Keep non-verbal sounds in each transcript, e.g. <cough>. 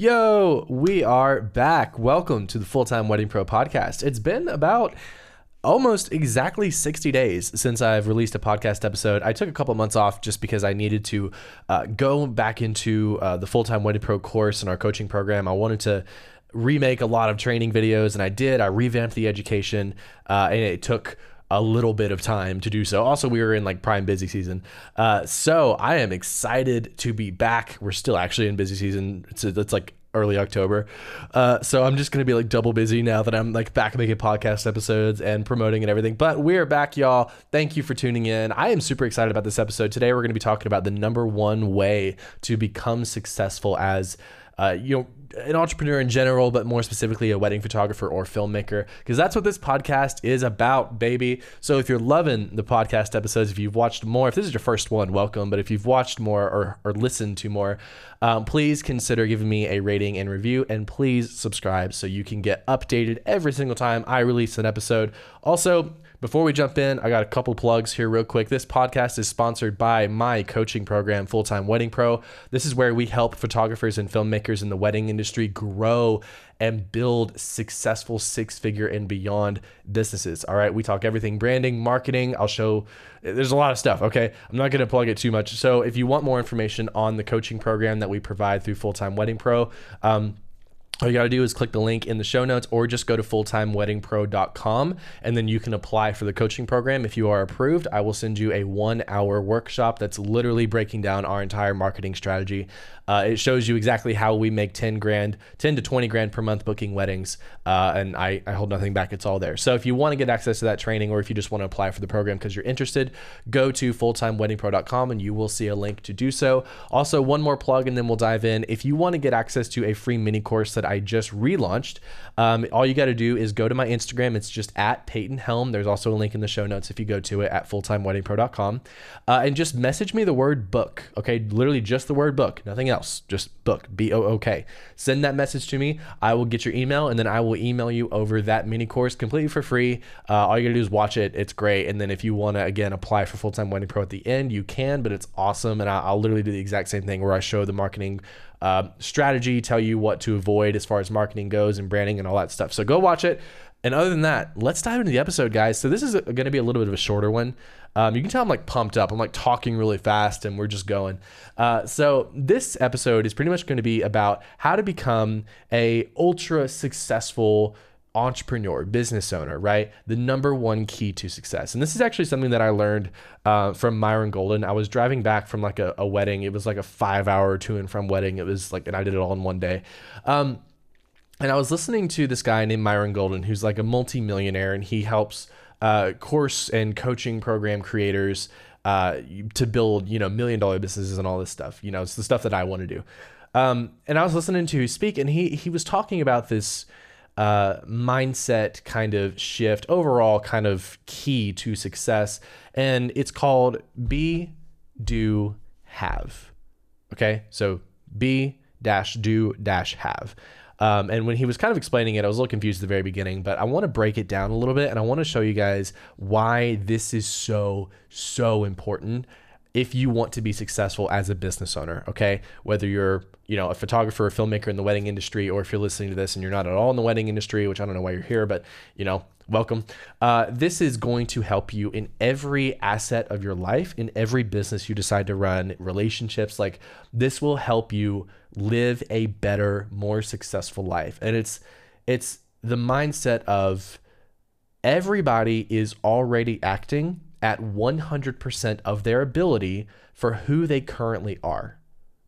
Yo, we are back. Welcome to the Full Time Wedding Pro podcast. It's been about almost exactly 60 days since I've released a podcast episode. I took a couple months off just because I needed to uh, go back into uh, the Full Time Wedding Pro course and our coaching program. I wanted to remake a lot of training videos, and I did. I revamped the education, uh, and it took a little bit of time to do so. Also, we were in like prime busy season. Uh, so I am excited to be back. We're still actually in busy season. It's, it's like early October. Uh, so I'm just going to be like double busy now that I'm like back making podcast episodes and promoting and everything. But we're back, y'all. Thank you for tuning in. I am super excited about this episode. Today, we're going to be talking about the number one way to become successful as uh, you know, an entrepreneur in general, but more specifically a wedding photographer or filmmaker, because that's what this podcast is about, baby. So if you're loving the podcast episodes, if you've watched more, if this is your first one, welcome. But if you've watched more or, or listened to more, um, please consider giving me a rating and review, and please subscribe so you can get updated every single time I release an episode. Also, before we jump in, I got a couple plugs here, real quick. This podcast is sponsored by my coaching program, Full Time Wedding Pro. This is where we help photographers and filmmakers in the wedding industry grow and build successful six figure and beyond businesses. All right. We talk everything branding, marketing. I'll show, there's a lot of stuff. Okay. I'm not going to plug it too much. So if you want more information on the coaching program that we provide through Full Time Wedding Pro, um, all you got to do is click the link in the show notes or just go to fulltimeweddingpro.com and then you can apply for the coaching program. If you are approved, I will send you a one hour workshop that's literally breaking down our entire marketing strategy. Uh, it shows you exactly how we make 10 grand, 10 to 20 grand per month booking weddings. Uh, and I, I hold nothing back. It's all there. So if you want to get access to that training or if you just want to apply for the program because you're interested, go to fulltimeweddingpro.com and you will see a link to do so. Also, one more plug and then we'll dive in. If you want to get access to a free mini course that I just relaunched, um, all you got to do is go to my Instagram. It's just at Peyton Helm. There's also a link in the show notes if you go to it at fulltimeweddingpro.com uh, and just message me the word book. Okay. Literally just the word book, nothing else else. Just book, B O O K. Send that message to me. I will get your email and then I will email you over that mini course completely for free. Uh, all you gotta do is watch it. It's great. And then if you wanna, again, apply for Full Time Wedding Pro at the end, you can, but it's awesome. And I'll, I'll literally do the exact same thing where I show the marketing uh, strategy, tell you what to avoid as far as marketing goes and branding and all that stuff. So go watch it. And other than that, let's dive into the episode, guys. So this is going to be a little bit of a shorter one. Um, you can tell I'm like pumped up. I'm like talking really fast, and we're just going. Uh, so this episode is pretty much going to be about how to become a ultra successful entrepreneur, business owner, right? The number one key to success. And this is actually something that I learned uh, from Myron Golden. I was driving back from like a, a, wedding. It was like a five hour to and from wedding. It was like, and I did it all in one day. Um, and I was listening to this guy named Myron Golden, who's like a multimillionaire, and he helps uh, course and coaching program creators uh, to build, you know, million dollar businesses and all this stuff. You know, it's the stuff that I want to do. Um, and I was listening to speak, and he he was talking about this uh, mindset kind of shift, overall kind of key to success, and it's called be, do, have. Okay, so be dash do dash have. Um, and when he was kind of explaining it, I was a little confused at the very beginning, but I want to break it down a little bit and I want to show you guys why this is so, so important if you want to be successful as a business owner, okay? Whether you're, you know, a photographer or filmmaker in the wedding industry, or if you're listening to this and you're not at all in the wedding industry, which I don't know why you're here, but you know, welcome. Uh, this is going to help you in every asset of your life, in every business you decide to run, relationships. Like this will help you live a better, more successful life. And it's it's the mindset of everybody is already acting at 100% of their ability for who they currently are.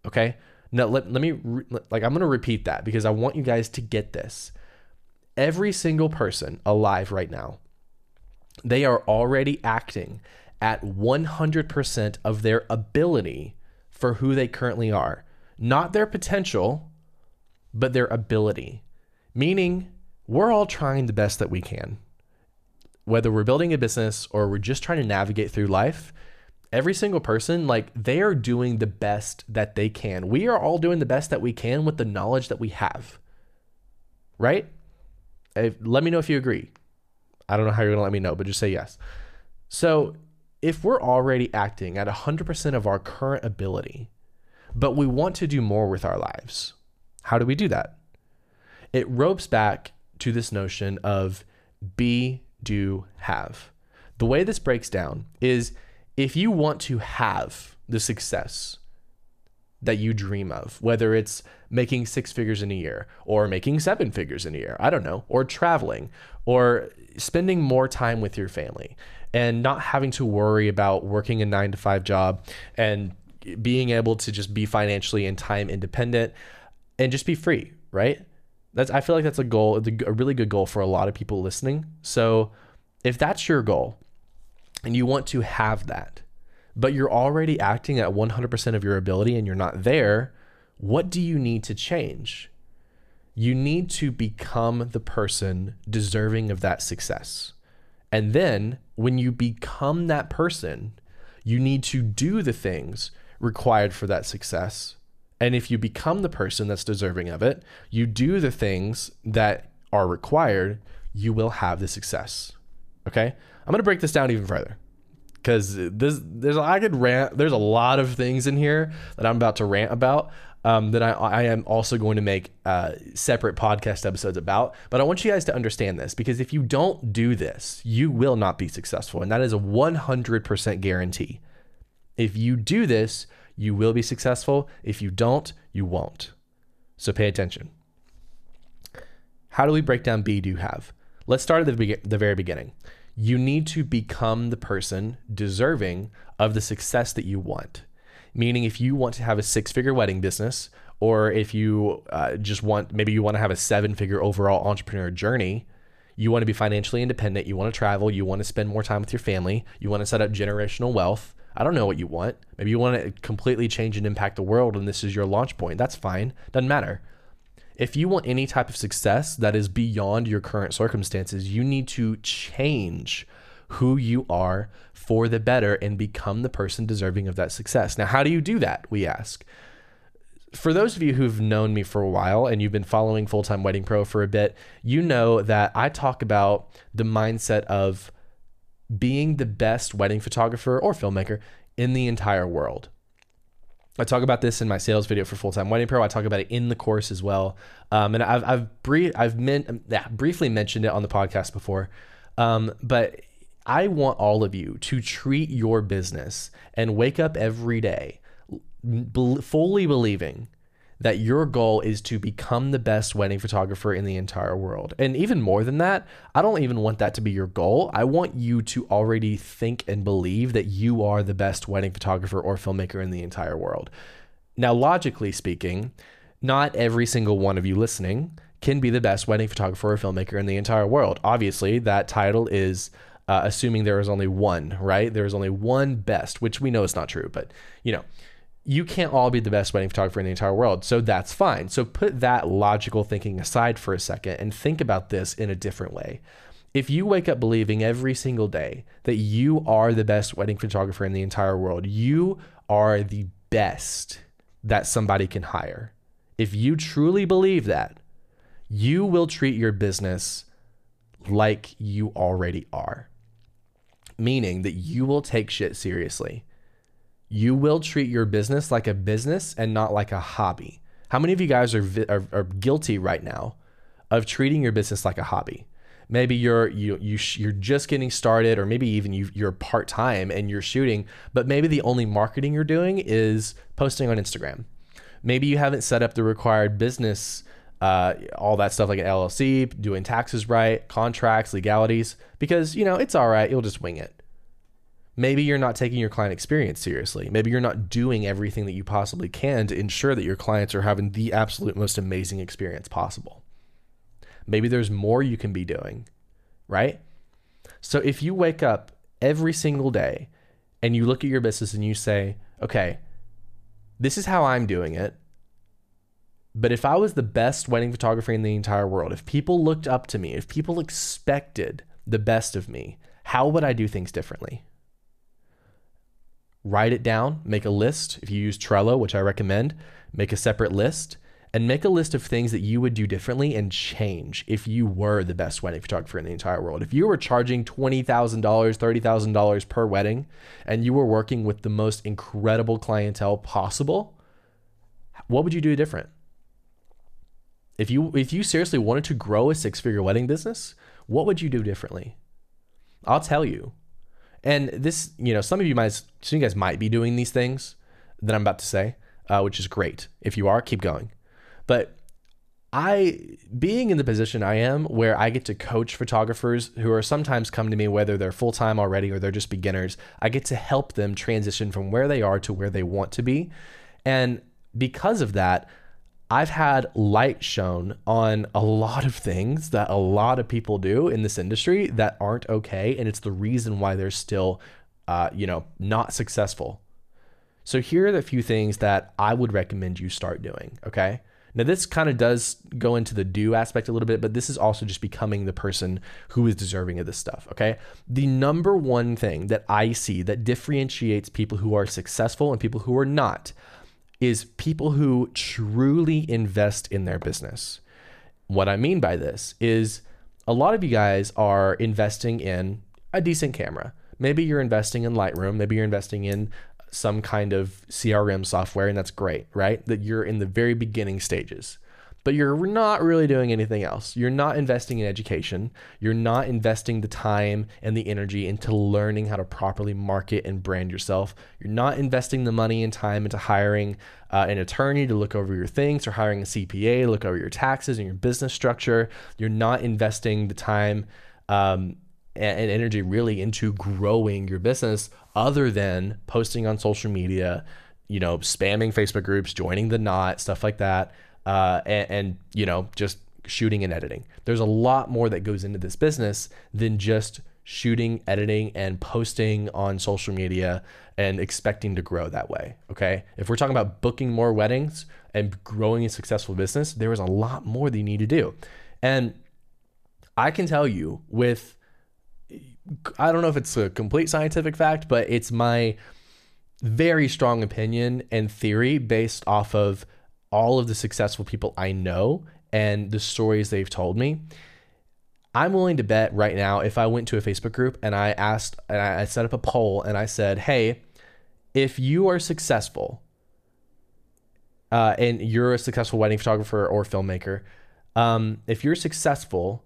Okay? Now let, let me re, like I'm going to repeat that because I want you guys to get this. Every single person alive right now, they are already acting at 100% of their ability for who they currently are. Not their potential, but their ability. Meaning, we're all trying the best that we can whether we're building a business or we're just trying to navigate through life, every single person, like they are doing the best that they can. We are all doing the best that we can with the knowledge that we have. Right? If, let me know if you agree. I don't know how you're to let me know, but just say yes. So, if we're already acting at 100% of our current ability, but we want to do more with our lives, How do we do that? It ropes back to this notion of be, do, have. The way this breaks down is if you want to have the success that you dream of, whether it's making six figures in a year or making seven figures in a year, I don't know, or traveling or spending more time with your family and not having to worry about working a nine to five job and being able to just be financially and time independent and just be free, right? That's I feel like that's a goal, a really good goal for a lot of people listening. So if that's your goal and you want to have that, but you're already acting at 100% of your ability and you're not there, what do you need to change? You need to become the person deserving of that success. And then when you become that person, you need to do the things required for that success. And if you become the person that's deserving of it, you do the things that are required, you will have the success. Okay? I'm going to break this down even further because this there's I could rant. There's a lot of things in here that I'm about to rant about. Um, that I, I am also going to make uh, separate podcast episodes about. But I want you guys to understand this because if you don't do this, you will not be successful. And that is a 100% guarantee. If you do this, you will be successful. If you don't, you won't. So pay attention. How do we break down be, do, you have? Let's start at the, the very beginning you need to become the person deserving of the success that you want. Meaning, if you want to have a six figure wedding business, or if you uh, just want, maybe you want to have a seven figure overall entrepreneur journey, you want to be financially independent, you want to travel, you want to spend more time with your family, you want to set up generational wealth. I don't know what you want. Maybe you want to completely change and impact the world, and this is your launch point. That's fine. Doesn't matter if you want any type of success that is beyond your current circumstances, you need to change who you are for the better and become the person deserving of that success. Now, how do you do that? We ask. For those of you who've known me for a while and you've been following Full Time Wedding Pro for a bit, you know that I talk about the mindset of being the best wedding photographer or filmmaker in the entire world. I talk about this in my sales video for Full Time Wedding Pro. I talk about it in the course as well. Um, and I've I've brief I've men- yeah, briefly mentioned it on the podcast before. Um, but I want all of you to treat your business and wake up every day fully believing that your goal is to become the best wedding photographer in the entire world. And even more than that, I don't even want that to be your goal. I want you to already think and believe that you are the best wedding photographer or filmmaker in the entire world. Now, logically speaking, not every single one of you listening can be the best wedding photographer or filmmaker in the entire world. Obviously, that title is uh, assuming there is only one, right? There is only one best, which we know is not true, but you know, you can't all be the best wedding photographer in the entire world. So that's fine. So put that logical thinking aside for a second and think about this in a different way. If you wake up believing every single day that you are the best wedding photographer in the entire world, you are the best that somebody can hire. If you truly believe that, you will treat your business like you already are, meaning that you will take shit seriously you will treat your business like a business and not like a hobby. How many of you guys are, are, are guilty right now of treating your business like a hobby? Maybe you're you you you're just getting started, or maybe even you you're part time and you're shooting, but maybe the only marketing you're doing is posting on Instagram. Maybe you haven't set up the required business, uh, all that stuff like an LLC, doing taxes right, contracts, legalities, because you know it's all right. You'll just wing it maybe you're not taking your client experience seriously. Maybe you're not doing everything that you possibly can to ensure that your clients are having the absolute most amazing experience possible. Maybe there's more you can be doing, right? So if you wake up every single day and you look at your business and you say, okay, this is how I'm doing it. But if I was the best wedding photographer in the entire world, if people looked up to me, if people expected the best of me, how would I do things differently? Write it down, make a list. If you use Trello, which I recommend, make a separate list and make a list of things that you would do differently and change if you were the best wedding photographer in the entire world. If you were charging $20,000, $30,000 per wedding and you were working with the most incredible clientele possible, what would you do different? If you if you seriously wanted to grow a six-figure wedding business, what would you do differently? I'll tell you. And this, you know, some of you might, some of you guys might be doing these things that I'm about to say, uh, which is great. If you are, keep going. But I, being in the position I am, where I get to coach photographers who are sometimes come to me, whether they're full time already or they're just beginners, I get to help them transition from where they are to where they want to be. And because of that, I've had light shown on a lot of things that a lot of people do in this industry that aren't okay, and it's the reason why they're still, uh, you know, not successful. So here are the few things that I would recommend you start doing. Okay. Now this kind of does go into the do aspect a little bit, but this is also just becoming the person who is deserving of this stuff. Okay. The number one thing that I see that differentiates people who are successful and people who are not is people who truly invest in their business. What I mean by this is a lot of you guys are investing in a decent camera. Maybe you're investing in Lightroom, maybe you're investing in some kind of CRM software, and that's great, right? That you're in the very beginning stages but you're not really doing anything else. You're not investing in education. You're not investing the time and the energy into learning how to properly market and brand yourself. You're not investing the money and time into hiring uh, an attorney to look over your things or hiring a CPA to look over your taxes and your business structure. You're not investing the time um, and, and energy really into growing your business other than posting on social media, you know, spamming Facebook groups, joining the knot, stuff like that uh, and, and you know just shooting and editing. There's a lot more that goes into this business than just shooting, editing, and posting on social media and expecting to grow that way. Okay. If we're talking about booking more weddings and growing a successful business, there is a lot more that you need to do. And I can tell you with, I don't know if it's a complete scientific fact, but it's my very strong opinion and theory based off of all of the successful people I know and the stories they've told me, I'm willing to bet right now if I went to a Facebook group and I asked and I set up a poll and I said, "Hey, if you are successful uh, and you're a successful wedding photographer or filmmaker, um, if you're successful."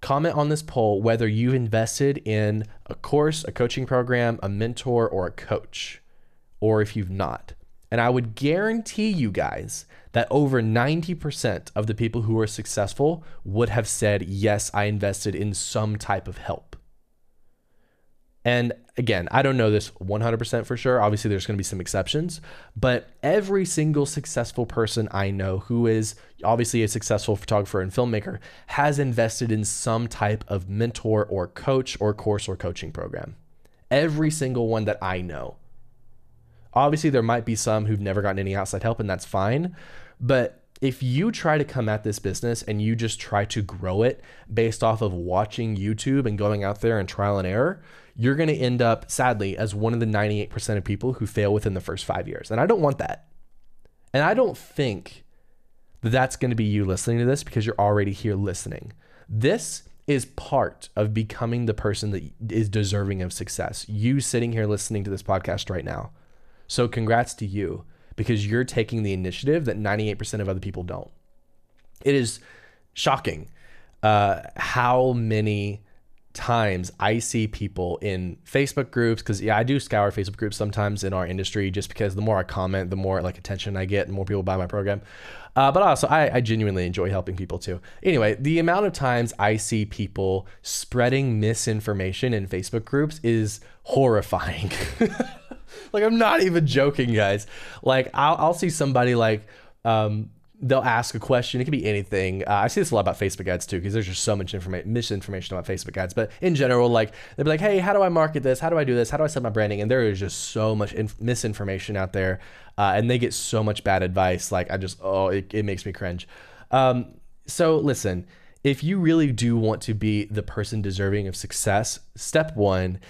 Comment on this poll whether you've invested in a course, a coaching program, a mentor, or a coach, or if you've not. And I would guarantee you guys that over 90% of the people who are successful would have said, Yes, I invested in some type of help. And again, I don't know this 100% for sure. Obviously, there's going to be some exceptions, but every single successful person I know who is obviously a successful photographer and filmmaker has invested in some type of mentor or coach or course or coaching program. Every single one that I know. Obviously, there might be some who've never gotten any outside help, and that's fine. But if you try to come at this business and you just try to grow it based off of watching YouTube and going out there and trial and error, you're going to end up, sadly, as one of the 98% of people who fail within the first five years. And I don't want that. And I don't think that that's going to be you listening to this because you're already here listening. This is part of becoming the person that is deserving of success. You sitting here listening to this podcast right now. So congrats to you because you're taking the initiative that 98% of other people don't. It is shocking uh, how many times I see people in Facebook groups because yeah, I do scour Facebook groups sometimes in our industry just because the more I comment, the more like attention I get, and more people buy my program. Uh, but also, I, I genuinely enjoy helping people too. Anyway, the amount of times I see people spreading misinformation in Facebook groups is horrifying. <laughs> like I'm not even joking, guys. Like I'll, I'll see somebody like um, they'll ask a question. It could be anything. Uh, I see this a lot about Facebook ads too, because there's just so much information, misinformation about Facebook ads. But in general, like they'll be like, "Hey, how do I market this? How do I do this? How do I set my branding?" And there is just so much inf- misinformation out there, uh, and they get so much bad advice. Like I just, oh, it, it makes me cringe. Um, so listen, if you really do want to be the person deserving of success, step one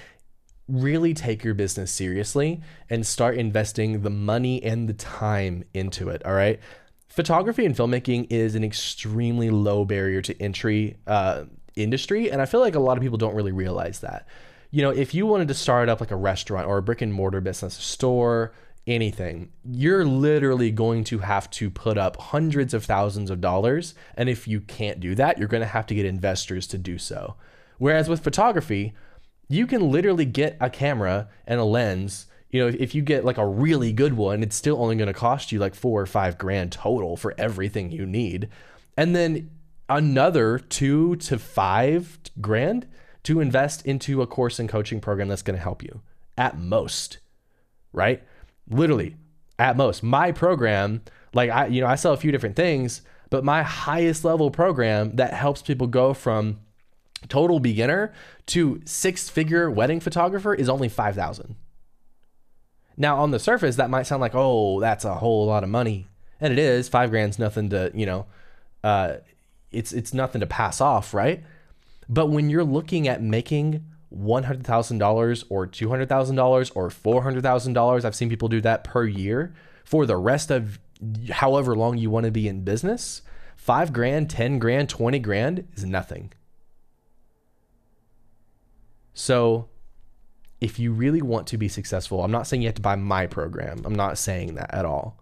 really take your business seriously and start investing the money and the time into it. All right. Photography and filmmaking is an extremely low barrier to entry uh, industry. And I feel like a lot of people don't really realize that. You know, if you wanted to start up like a restaurant or a brick and mortar business, a store, anything, you're literally going to have to put up hundreds of thousands of dollars. And if you can't do that, you're going to have to get investors to do so. Whereas with photography, you can literally get a camera and a lens. You know, if you get like a really good one, it's still only going to cost you like four or five grand total for everything you need. And then another two to five grand to invest into a course and coaching program that's going to help you at most, right? Literally, at most. My program, like I, you know, I sell a few different things, but my highest level program that helps people go from total beginner to six figure wedding photographer is only 5,000. Now, on the surface, that might sound like, oh, that's a whole lot of money. And it is. Five grand's nothing to, you know, uh, it's it's nothing to pass off, right? But when you're looking at making $100,000 or $200,000 or $400,000, I've seen people do that per year for the rest of however long you want to be in business, 5 grand, 10 grand, 20 grand is nothing. So, if you really want to be successful, I'm not saying you have to buy my program. I'm not saying that at all.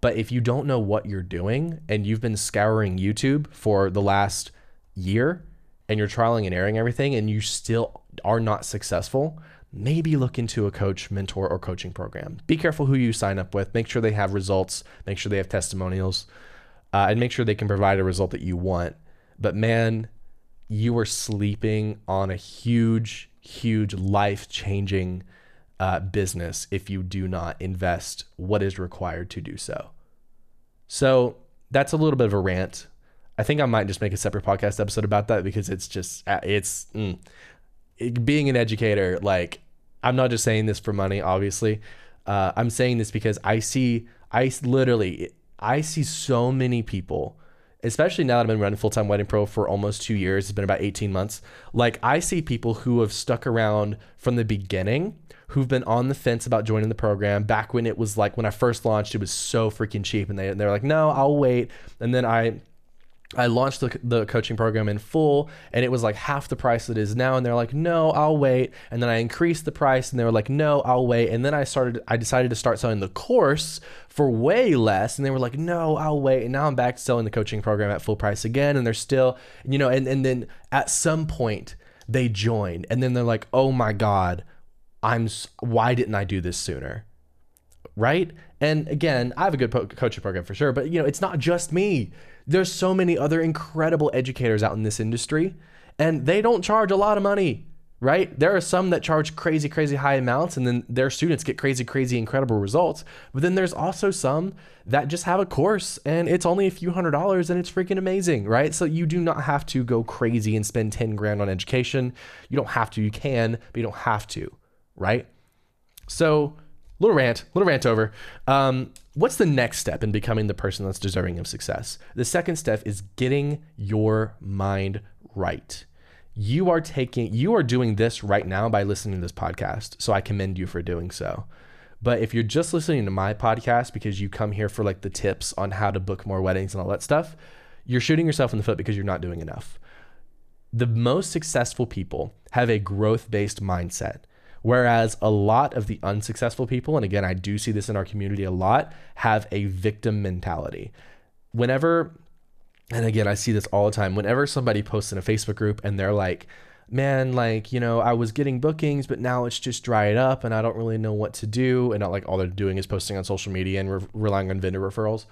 But if you don't know what you're doing and you've been scouring YouTube for the last year and you're trialing and airing everything and you still are not successful, maybe look into a coach, mentor, or coaching program. Be careful who you sign up with. Make sure they have results, make sure they have testimonials, uh, and make sure they can provide a result that you want. But man, you are sleeping on a huge, huge life changing uh, business if you do not invest what is required to do so. So that's a little bit of a rant. I think I might just make a separate podcast episode about that because it's just uh, it's mm, it, being an educator. Like I'm not just saying this for money, obviously. Uh, I'm saying this because I see I literally I see so many people especially now that I've been running full time wedding pro for almost two years, it's been about 18 months. Like, I see people who have stuck around from the beginning who've been on the fence about joining the program back when it was like when I first launched, it was so freaking cheap. And they, they're like, no, I'll wait. And then I, I launched the, the coaching program in full and it was like half the price it is now. And they're like, no, I'll wait. And then I increased the price and they were like, no, I'll wait. And then I started, I decided to start selling the course for way less. And they were like, no, I'll wait. And now I'm back selling the coaching program at full price again. And they're still, you know, and, and then at some point they join and then they're like, oh my God, I'm why didn't I do this sooner? Right? And again, I have a good po- coaching program for sure, but you know, it's not just me. There's so many other incredible educators out in this industry and they don't charge a lot of money, right? There are some that charge crazy crazy high amounts and then their students get crazy crazy incredible results. But then there's also some that just have a course and it's only a few hundred dollars and it's freaking amazing, right? So you do not have to go crazy and spend 10 grand on education. You don't have to, you can, but you don't have to right? So, little rant, little rant over. Um, what's the next step in becoming the person that's deserving of success? The second step is getting your mind right. You are taking, you are doing this right now by listening to this podcast. So I commend you for doing so. But if you're just listening to my podcast because you come here for like the tips on how to book more weddings and all that stuff, you're shooting yourself in the foot because you're not doing enough. The most successful people have a growth based mindset. Whereas a lot of the unsuccessful people, and again, I do see this in our community a lot, have a victim mentality. Whenever, and again, I see this all the time, whenever somebody posts in a Facebook group and they're like, man, like, you know, I was getting bookings, but now it's just dried up and I don't really know what to do. And not like all they're doing is posting on social media and re- relying on vendor referrals.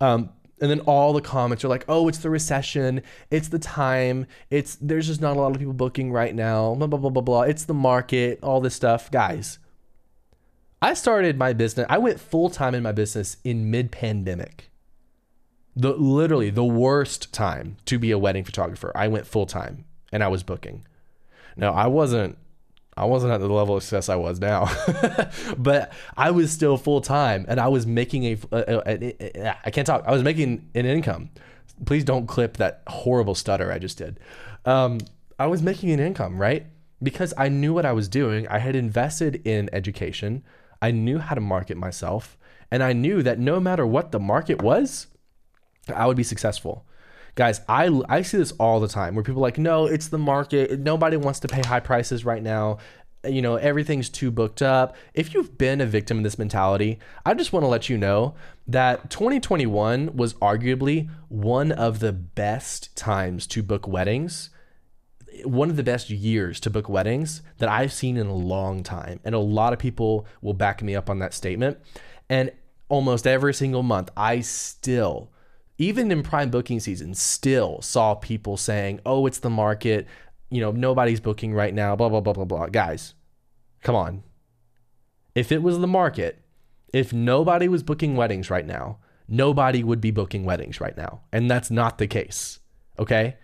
Um, and then all the comments are like, "Oh, it's the recession. It's the time. It's there's just not a lot of people booking right now. Blah blah blah blah blah. It's the market. All this stuff, guys." I started my business. I went full time in my business in mid pandemic. The literally the worst time to be a wedding photographer. I went full time and I was booking. Now I wasn't I wasn't at the level of success I was now, <laughs> but I was still full time and I was making a, a, a, a. I can't talk. I was making an income. Please don't clip that horrible stutter I just did. Um, I was making an income, right? Because I knew what I was doing. I had invested in education. I knew how to market myself. And I knew that no matter what the market was, I would be successful. Guys, I, I see this all the time where people are like, no, it's the market. Nobody wants to pay high prices right now. you know, everything's too booked up. If you've been a victim of this mentality, I just want to let you know that 2021 was arguably one of the best times to book weddings one of the best years to book weddings that I've seen in a long time. And a lot of people will back me up on that statement. And almost every single month, I still, even in prime booking season, still saw people saying, oh, it's the market. You know, nobody's booking right now, blah, blah, blah, blah, blah. Guys, come on. If it was the market, if nobody was booking weddings right now, nobody would be booking weddings right now. And that's not the case. Okay.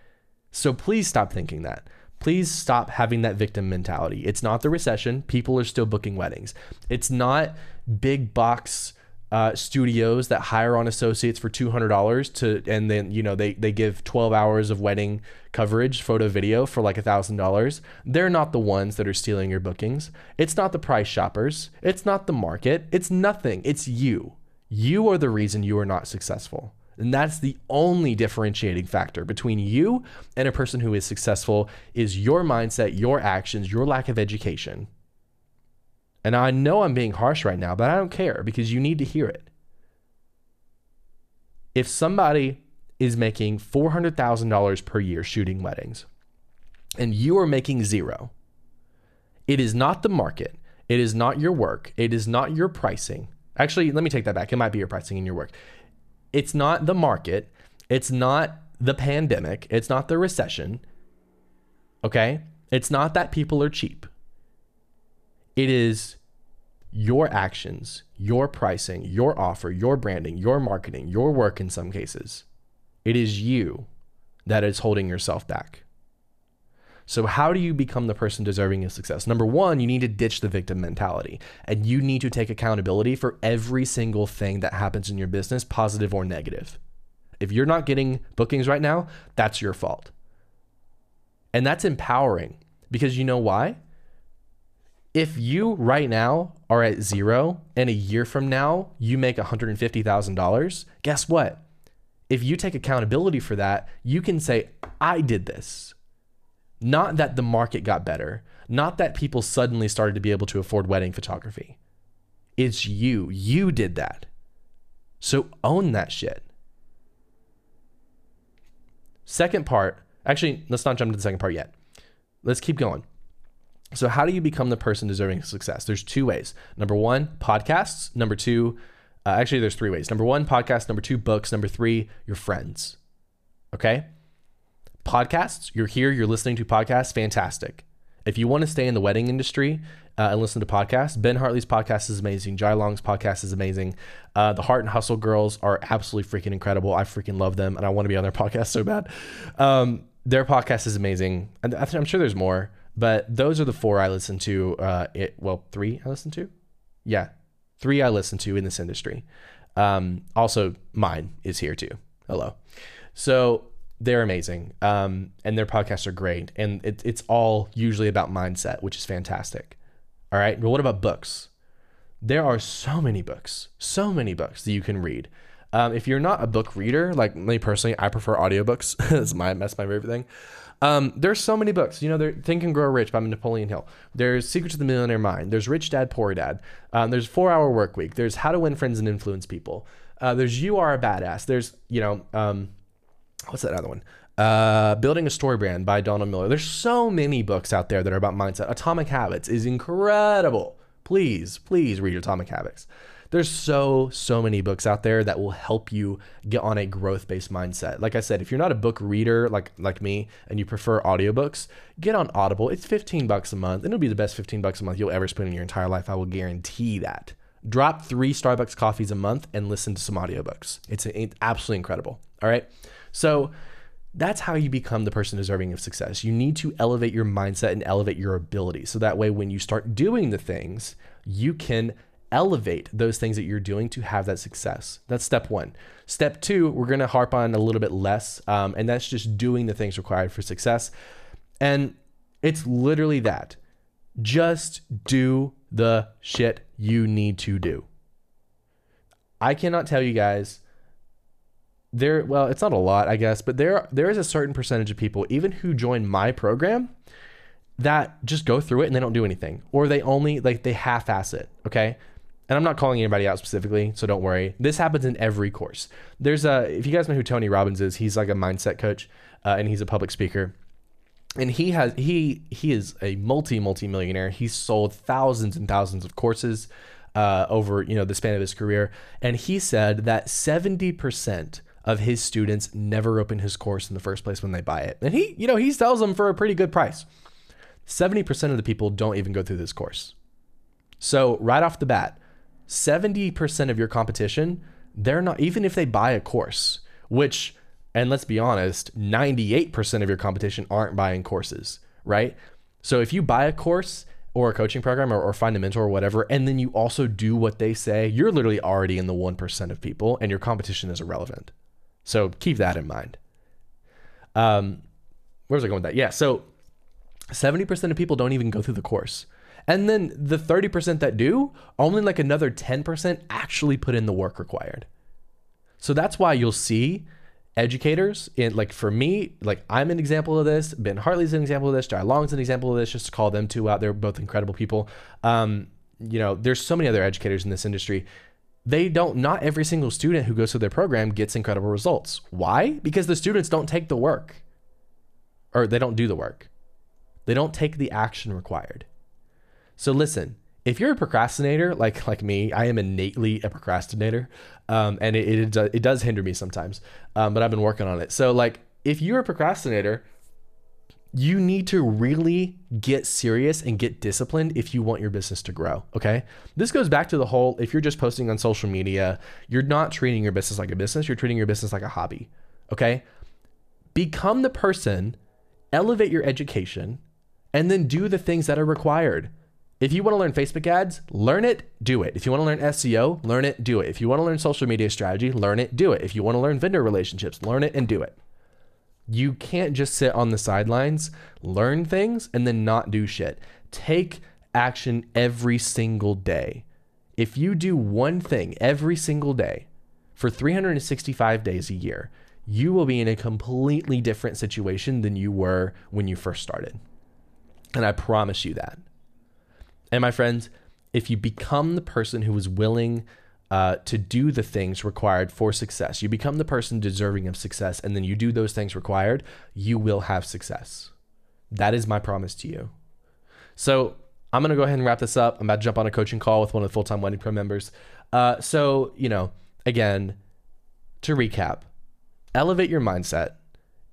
So please stop thinking that. Please stop having that victim mentality. It's not the recession. People are still booking weddings. It's not big box uh, studios that hire on associates for two hundred dollars to, and then you know they they give twelve hours of wedding coverage, photo, video for like thousand dollars. They're not the ones that are stealing your bookings. It's not the price shoppers. It's not the market. It's nothing. It's you. You are the reason you are not successful. And that's the only differentiating factor between you and a person who is successful is your mindset, your actions, your lack of education. And I know I'm being harsh right now, but I don't care because you need to hear it. If somebody is making $400,000 per year shooting weddings and you are making zero, it is not the market. It is not your work. It is not your pricing. Actually, let me take that back. It might be your pricing and your work it's not the market, it's not the pandemic, it's not the recession. Okay? It's not that people are cheap. It is your actions, your pricing, your offer, your branding, your marketing, your work in some cases. It is you that is holding yourself back. So, how do you become the person deserving of success? Number one, you need to ditch the victim mentality and you need to take accountability for every single thing that happens in your business, positive or negative. If you're not getting bookings right now, that's your fault. And that's empowering because you know why? If you right now are at zero and a year from now you make $150,000, guess what? If you take accountability for that, you can say, I did this. Not that the market got better, not that people suddenly started to be able to afford wedding photography. It's you. You did that. So own that shit. Second part, actually, let's not jump to the second part yet. Let's keep going. So, how do you become the person deserving success? There's two ways. Number one, podcasts. Number two, uh, actually, there's three ways. Number one, podcasts. Number two, books. Number three, your friends. Okay podcasts, you're here, you're listening to podcasts, fantastic. If you want to stay in the wedding industry uh, and listen to podcasts, Ben Hartley's podcast is amazing. Jai Long's podcast is amazing. Uh, the Heart and Hustle girls are absolutely freaking incredible. I freaking love them, and I want to be on their <laughs> podcast so bad. Um, their podcast is amazing, and I'm sure there's more, but those are the four I listen to. Uh, it, well, three I listen to. Yeah, three I listen to in this industry. Um, also, mine is here too. Hello. So they're amazing. Um, and their podcasts are great. And it, it's all usually about mindset, which is fantastic. All right. But what about books? There are so many books, so many books that you can read. Um, if you're not a book reader, like me personally, I prefer audiobooks. <laughs> that's my that's my favorite thing. Um, there's so many books. You know, there Think and Grow Rich by Napoleon Hill. There's Secrets of the Millionaire Mind. There's Rich Dad Poor Dad. Um, there's Four Hour Work Week. There's How to Win Friends and Influence People. Uh, there's You Are a Badass. There's you know um, what's that other one? Uh, Building a Story Brand by Donald Miller. There's so many books out there that are about mindset. Atomic Habits is incredible. Please, please read Atomic Habits. There's so, so many books out there that will help you get on a growth-based mindset. Like I said, if you're not a book reader like like me and you prefer audiobooks, get on Audible. It's 15 bucks a month. It'll be the best 15 bucks a month you'll ever spend in your entire life. I will guarantee that. Drop three Starbucks coffees a month and listen to some audiobooks. It's, it's absolutely incredible. All right. So that's how you become the person deserving of success. You need to elevate your mindset and elevate your ability. So that way, when you start doing the things, you can elevate those things that you're doing to have that success. That's step one. Step two, we're going to harp on a little bit less, um, and that's just doing the things required for success. And it's literally that just do the shit you need to do. I cannot tell you guys there well it's not a lot i guess but there there is a certain percentage of people even who join my program that just go through it and they don't do anything, or they only like they half-ass it. Okay. And I'm not calling anybody out specifically, so don't worry. This happens in every course. There's a, if you guys know who Tony Robbins is, he's like a mindset coach uh, and he's a public speaker and he has he he is a multi multi millionaire. He's sold thousands and thousands of courses uh, over you know the span of his career, and he said that seventy percent of his students never open his course in the first place when they buy it, and he you know he sells them for a pretty good price. Seventy percent of the people don't even go through this course. So right off the bat, seventy percent of your competition, they're not even if they buy a course, which and let's be honest, 98% of your competition aren't buying courses, right? So if you buy a course or a coaching program or, or, find a mentor or whatever, and then you also do what they say, you're literally already in the 1% of people and your competition is irrelevant. So keep that in mind. Um, where's I going with that? Yeah. So 70% of people don't even go through the course. And then the 30% that do, only like another 10% actually put in the work required. So that's why you'll see educators in like for me like i'm an example of this ben hartley's an example of this Jai long's an example of this just to call them two out they're both incredible people. Um, you know there's so many other educators in this industry. They don't not every single student who goes through their program gets incredible results. Why? Because the students don't take the work or they don't do the work. They don't take the action required so listen if you're a procrastinator like like me, I am innately a procrastinator, um, and it, it it does hinder me sometimes. Um, but I've been working on it. So like, if you're a procrastinator, you need to really get serious and get disciplined if you want your business to grow. Okay, this goes back to the whole: if you're just posting on social media, you're not treating your business like a business. You're treating your business like a hobby. Okay, become the person, elevate your education, and then do the things that are required if you want to learn Facebook ads, learn it, do it. If you want to learn SEO, learn it, do it. If you want to learn social media strategy, learn it, do it. If you want to learn vendor relationships, learn it and do it. You can't just sit on the sidelines, learn things, and then not do shit. Take action every single day. If you do one thing every single day for 365 days a year, you will be in a completely different situation than you were when you first started. And I promise you that. And my friends, if you become the person who is willing uh, to do the things required for success, you become the person deserving of success, and then you do those things required, you will have success. That is my promise to you. So I'm to go ahead and wrap this up. I'm about to jump on a coaching call with one of the full time Wedding Pro members. Uh, so, you know, again, to recap, elevate your mindset,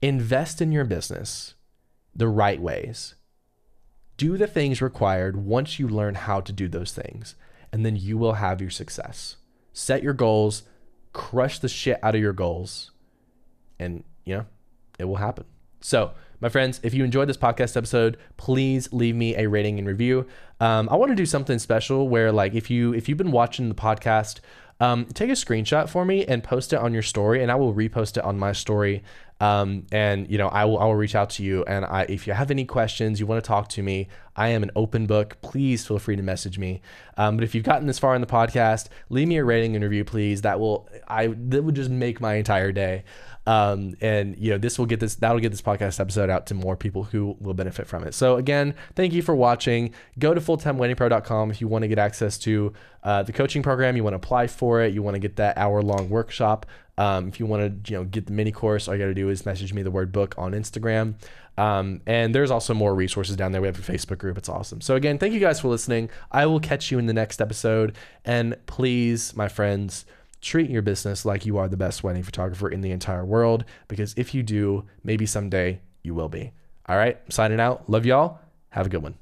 invest in your business the right ways do the things required once you learn how to do those things, and then you will have your success. Set your goals, crush the shit out of your goals, and you know, it will happen. So, my friends, if you enjoyed this podcast episode, please leave me a rating and review. Um, I want to do something special where, like, if you if you've been watching the podcast, um, take a screenshot for me and post it on your story, and I will repost it on my story um, and you know, I will I will reach out to you. And I, if you have any questions, you want to talk to me, I am an open book. Please feel free to message me. Um, but if you've gotten this far in the podcast, leave me a rating and review, please. That will I that would just make my entire day. Um, and you know, this will get this that'll get this podcast episode out to more people who will benefit from it. So again, thank you for watching. Go to fulltimeweddingpro.com if you want to get access to uh, the coaching program. You want to apply for it. You want to get that hour long workshop. Um, if you want to, you know, get the mini course, all you got to do is message me the word book on Instagram. Um, and there's also more resources down there. We have a Facebook group. It's awesome. So again, thank you guys for listening. I will catch you in the next episode. And please, my friends, treat your business like you are the best wedding photographer in the entire world. Because if you do, maybe someday you will be. All right, signing out. Love y'all. Have a good one.